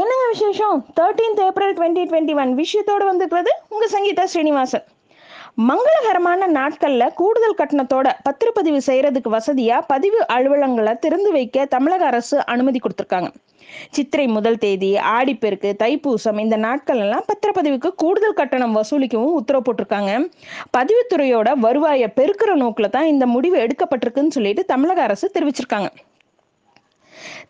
என்னங்க விசேஷம்? Thirteenth April twenty twenty one விஷயத்தோடு வந்திருக்கிறது உங்கள் சங்கீதா ஸ்ரீனிவாசன். மங்களகரமான நாட்களில் கூடுதல் கட்டணத்தோட பத்திரப்பதிவு செய்கிறதுக்கு வசதியாக பதிவு அலுவலகங்களை திறந்து வைக்க தமிழக அரசு அனுமதி கொடுத்துருக்காங்க. சித்திரை முதல் தேதி ஆடிப்பெருக்கு தைப்பூசம் இந்த நாட்கள் எல்லாம் பத்திரப்பதிவுக்கு கூடுதல் கட்டணம் வசூலிக்கவும் உத்தரவு போட்டிருக்காங்க. பதிவுத்துறையோட வருவாயை பெருக்கிற நோக்கில் தான் இந்த முடிவு எடுக்கப்பட்டிருக்குன்னு சொல்லிட்டு தமிழக அரசு தெரிவிச்சிருக்காங்க.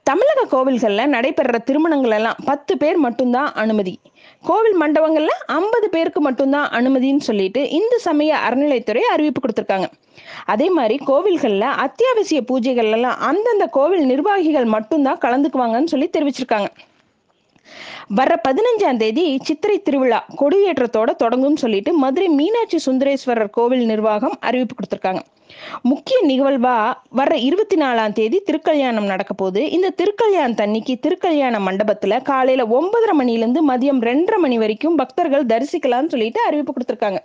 தமிழக கோவில்களில் நடைபெற திருமணங்கள் எல்லாம் பத்து பேர் மட்டும்தான் அனுமதி. கோவில் மண்டபங்கள்ல ஐம்பது பேருக்கு மட்டும்தான் அனுமதின்னு சொல்லிட்டு இந்து சமய அறநிலைத்துறை அறிவிப்பு கொடுத்துருக்காங்க. அதே மாதிரி கோவில்கள்ல அத்தியாவசிய பூஜைகள் எல்லாம் அந்தந்த கோவில் நிர்வாகிகள் மட்டும்தான் கலந்துக்குவாங்கன்னு சொல்லி தெரிவிச்சிருக்காங்க. வர்ற பதினஞ்சாம் தேதி சித்திரை திருவிழா கொடியேற்றத்தோட தொடங்கும் சொல்லிட்டு மதுரை மீனாட்சி சுந்தரேஸ்வரர் கோவில் நிர்வாகம் அறிவிப்பு கொடுத்திருக்காங்க. முக்கிய நிகழ்வா வர்ற இருபத்தி நாலாம் தேதி திருக்கல்யாணம் நடக்க போது இந்த திருக்கல்யாணத்தன்னைக்கு திருக்கல்யாண மண்டபத்துல காலையில ஒன்பதரை மணிலிருந்து மதியம் ரெண்டரை மணி வரைக்கும் பக்தர்கள் தரிசிக்கலாம்னு சொல்லிட்டு அறிவிப்பு கொடுத்திருக்காங்க.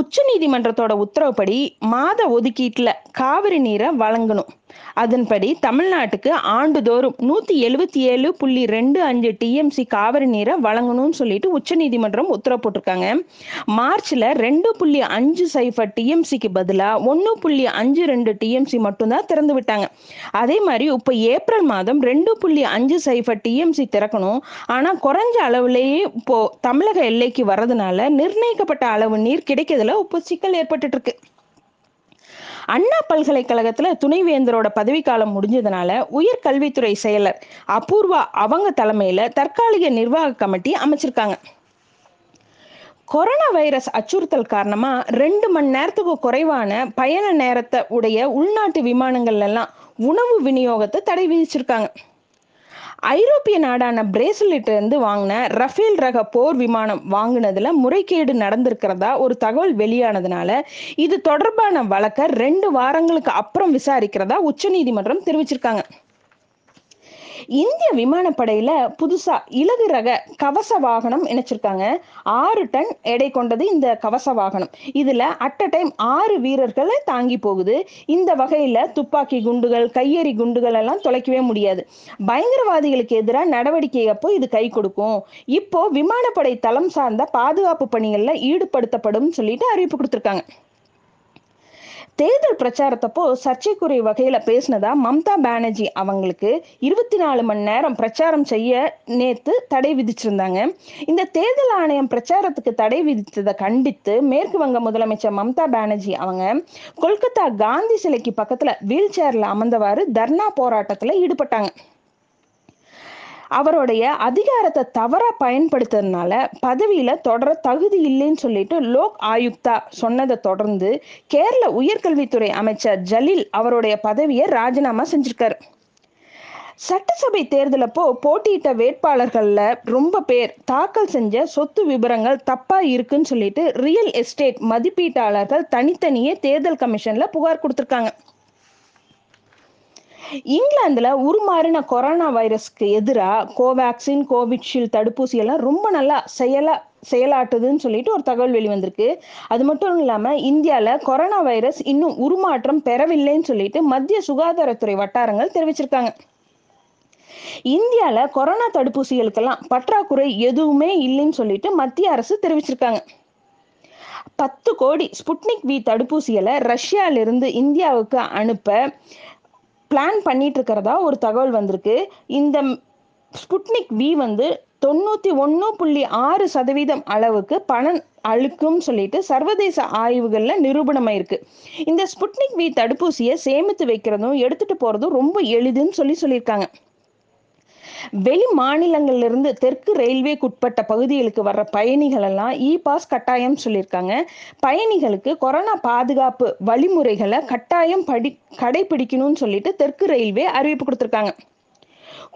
உச்ச நீதிமன்றத்தோட உத்தரவுப்படி மாத ஒதுக்கீட்டுல காவிரி நீரை வழங்கணும். அதன்படி தமிழ்நாட்டுக்கு ஆண்டுதோறும் நூத்தி எழுபத்தி ஏழு புள்ளி ரெண்டு அஞ்சு டிஎம்சி காவிரி நீரை வழங்கணும்னு சொல்லிட்டு உச்ச நீதிமன்றம் உத்தரவு போட்டிருக்காங்க. மார்ச்ல ரெண்டு புள்ளி அஞ்சு சைஃபர் டிஎம்சிக்கு பதிலாக ஒன்னு புள்ளி அஞ்சு ரெண்டு டிஎம்சி மட்டும்தான் திறந்து விட்டாங்க. அதே மாதிரி இப்ப ஏப்ரல் மாதம் ரெண்டு புள்ளி அஞ்சு சைஃபர் டிஎம்சி திறக்கணும். ஆனா குறைஞ்ச அளவுலேயே இப்போ தமிழக எல்லைக்கு வர்றதுனால நிர்ணயிக்கப்பட்ட அளவு நீர் கிடைக்கிறதுல இப்போ சிக்கல் ஏற்பட்டு இருக்கு. அண்ணா பல்கலைக்கழகத்தில் துணைவேந்தரோட பதவிக்காலம் முடிஞ்சதுனால உயர்கல்வித்துறை செயலர் அபூர்வா அவங்க தலைமையில் தற்காலிக நிர்வாக கமிட்டி அமைச்சிருக்காங்க. கொரோனா வைரஸ் அச்சுறுத்தல் காரணமா ரெண்டு மணி நேரத்துக்கு குறைவான பயண நேரத்தை உடைய உள்நாட்டு விமானங்கள்ல எல்லாம் உணவு விநியோகத்தை தடை விதிச்சிருக்காங்க. ஐரோப்பிய நாடான பிரேசிலிட்ட இருந்து வாங்கின ரஃபேல் ரக போர் விமானம் வாங்கினதுல முறைகேடு நடந்திருக்கிறதா ஒரு தகவல் வெளியானதுனால இது தொடர்பான வழக்கை ரெண்டு வாரங்களுக்கு அப்புறம் விசாரிக்கிறதா உச்சநீதிமன்றம் தெரிவிச்சிருக்காங்க. இந்திய விமானப்படையில புதுசா இலகு ரக கவச வாகனம் இணைச்சிருக்காங்க. ஆறு டன் எடை கொண்டது இந்த கவச வாகனம். இதுல அட் அ டைம் ஆறு வீரர்களை தாங்கி போகுது. இந்த வகையில துப்பாக்கி குண்டுகள் கையெறி குண்டுகள் எல்லாம் தொலைக்கவே முடியாது. பயங்கரவாதிகளுக்கு எதிராக நடவடிக்கை அப்போ இது கை கொடுக்கும். இப்போ விமானப்படை தளம் சார்ந்த பாதுகாப்பு பணிகள்ல ஈடுபடுத்தப்படும் சொல்லிட்டு அறிவிப்பு கொடுத்திருக்காங்க. தேர்தல் பிரச்சாரத்தப்போ சர்ச்சைக்குரிய வகையில பேசினதா மம்தா பானர்ஜி அவங்களுக்கு இருபத்தி நாலு மணி நேரம் பிரச்சாரம் செய்ய நேத்து தடை விதிச்சிருந்தாங்க. இந்த தேர்தல் ஆணையம் பிரச்சாரத்துக்கு தடை விதித்ததை கண்டித்து மேற்கு வங்க முதலமைச்சர் மம்தா பானர்ஜி அவங்க கொல்கத்தா காந்தி சிலைக்கு பக்கத்துல வீல் சேர்ல அமர்ந்தவாறு தர்ணா போராட்டத்துல ஈடுபட்டாங்க. அவருடைய அதிகாரத்தை தவறா பயன்படுத்துறதுனால பதவியில தொடர தகுதி இல்லைன்னு சொல்லிட்டு லோக் ஆயுக்தா சொன்னதை தொடர்ந்து கேரள உயர்கல்வித்துறை அமைச்சர் ஜலீல் அவருடைய பதவியை ராஜினாமா செஞ்சிருக்காரு. சட்டசபை தேர்தலப்போ போட்டியிட்ட வேட்பாளர்கள்ல ரொம்ப பேர் தாக்கல் செஞ்ச சொத்து விவரங்கள் தப்பா இருக்குன்னு சொல்லிட்டு ரியல் எஸ்டேட் மதிப்பீட்டாளர்கள் தனித்தனியே தேர்தல் கமிஷன்ல புகார் கொடுத்துருக்காங்க. இங்கிலாந்துல உருமாறின கொரோனா வைரஸ்க்கு எதிராக கோவேக்சின் கோவிட்ஷீல்டு தடுப்பூசி எல்லாம் ரொம்ப நல்லா செயலா செயலாட்டுதுன்னு சொல்லிட்டு ஒரு தகவல் வெளிவந்திருக்கு அது மட்டும் இல்லாம இந்தியால கொரோனா வைரஸ் இன்னும் உருமாற்றம் பெறவில்லைன்னு சொல்லிட்டு மத்திய சுகாதாரத்துறை வட்டாரங்கள் தெரிவிச்சிருக்காங்க. இந்தியால கொரோனா தடுப்பூசிகளுக்கெல்லாம் பற்றாக்குறை எதுவுமே இல்லைன்னு சொல்லிட்டு மத்திய அரசு தெரிவிச்சிருக்காங்க. பத்து கோடி ஸ்புட்னிக் வி தடுப்பூசிகளை ரஷ்யால இருந்து இந்தியாவுக்கு அனுப்ப பிளான் பண்ணிட்டு இருக்கிறதா ஒரு தகவல் வந்திருக்கு. இந்த ஸ்புட்னிக் வி வந்து தொண்ணூத்தி ஒன்று புள்ளி ஆறு சதவீதம் அளவுக்கு பணம் அழுக்கும் சொல்லிட்டு சர்வதேச ஆய்வுகளில் நிரூபணமாயிருக்கு. இந்த ஸ்புட்னிக் வி தடுப்பூசியை சேமித்து வைக்கிறதும் எடுத்துட்டு போறதும் ரொம்ப எளிதுன்னு சொல்லி சொல்லியிருக்காங்க. வெளி மாநிலங்கள்ல இருந்து தெற்கு ரயில்வேக்குட்பட்ட பகுதிகளுக்கு வர்ற பயணிகள் எல்லாம் இ பாஸ் கட்டாயம் சொல்லியிருக்காங்க. பயணிகளுக்கு கொரோனா பாதுகாப்பு வழிமுறைகளை கட்டாயம் படி கடைபிடிக்கணும்னு சொல்லிட்டு தெற்கு ரயில்வே அறிவிப்பு கொடுத்திருக்காங்க.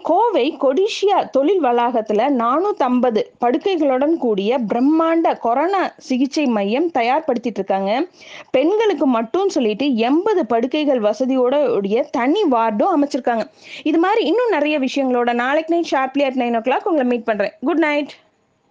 கோவை கொடிஷியா தொழில் வளாகத்துல நானூத்தி ஐம்பது படுக்கைகளுடன் கூடிய பிரம்மாண்ட கொரோனா சிகிச்சை மையம் தயார்படுத்திட்டு இருக்காங்க. பெண்களுக்கு மட்டும் சொல்லிட்டு எண்பது படுக்கைகள் வசதியோட உடைய தனி வார்டும் அமைச்சிருக்காங்க. இது மாதிரி இன்னும் நிறைய விஷயங்களோட நாளைக்கு night sharply at nine o'clock உங்களை மீட் பண்றேன். Good night.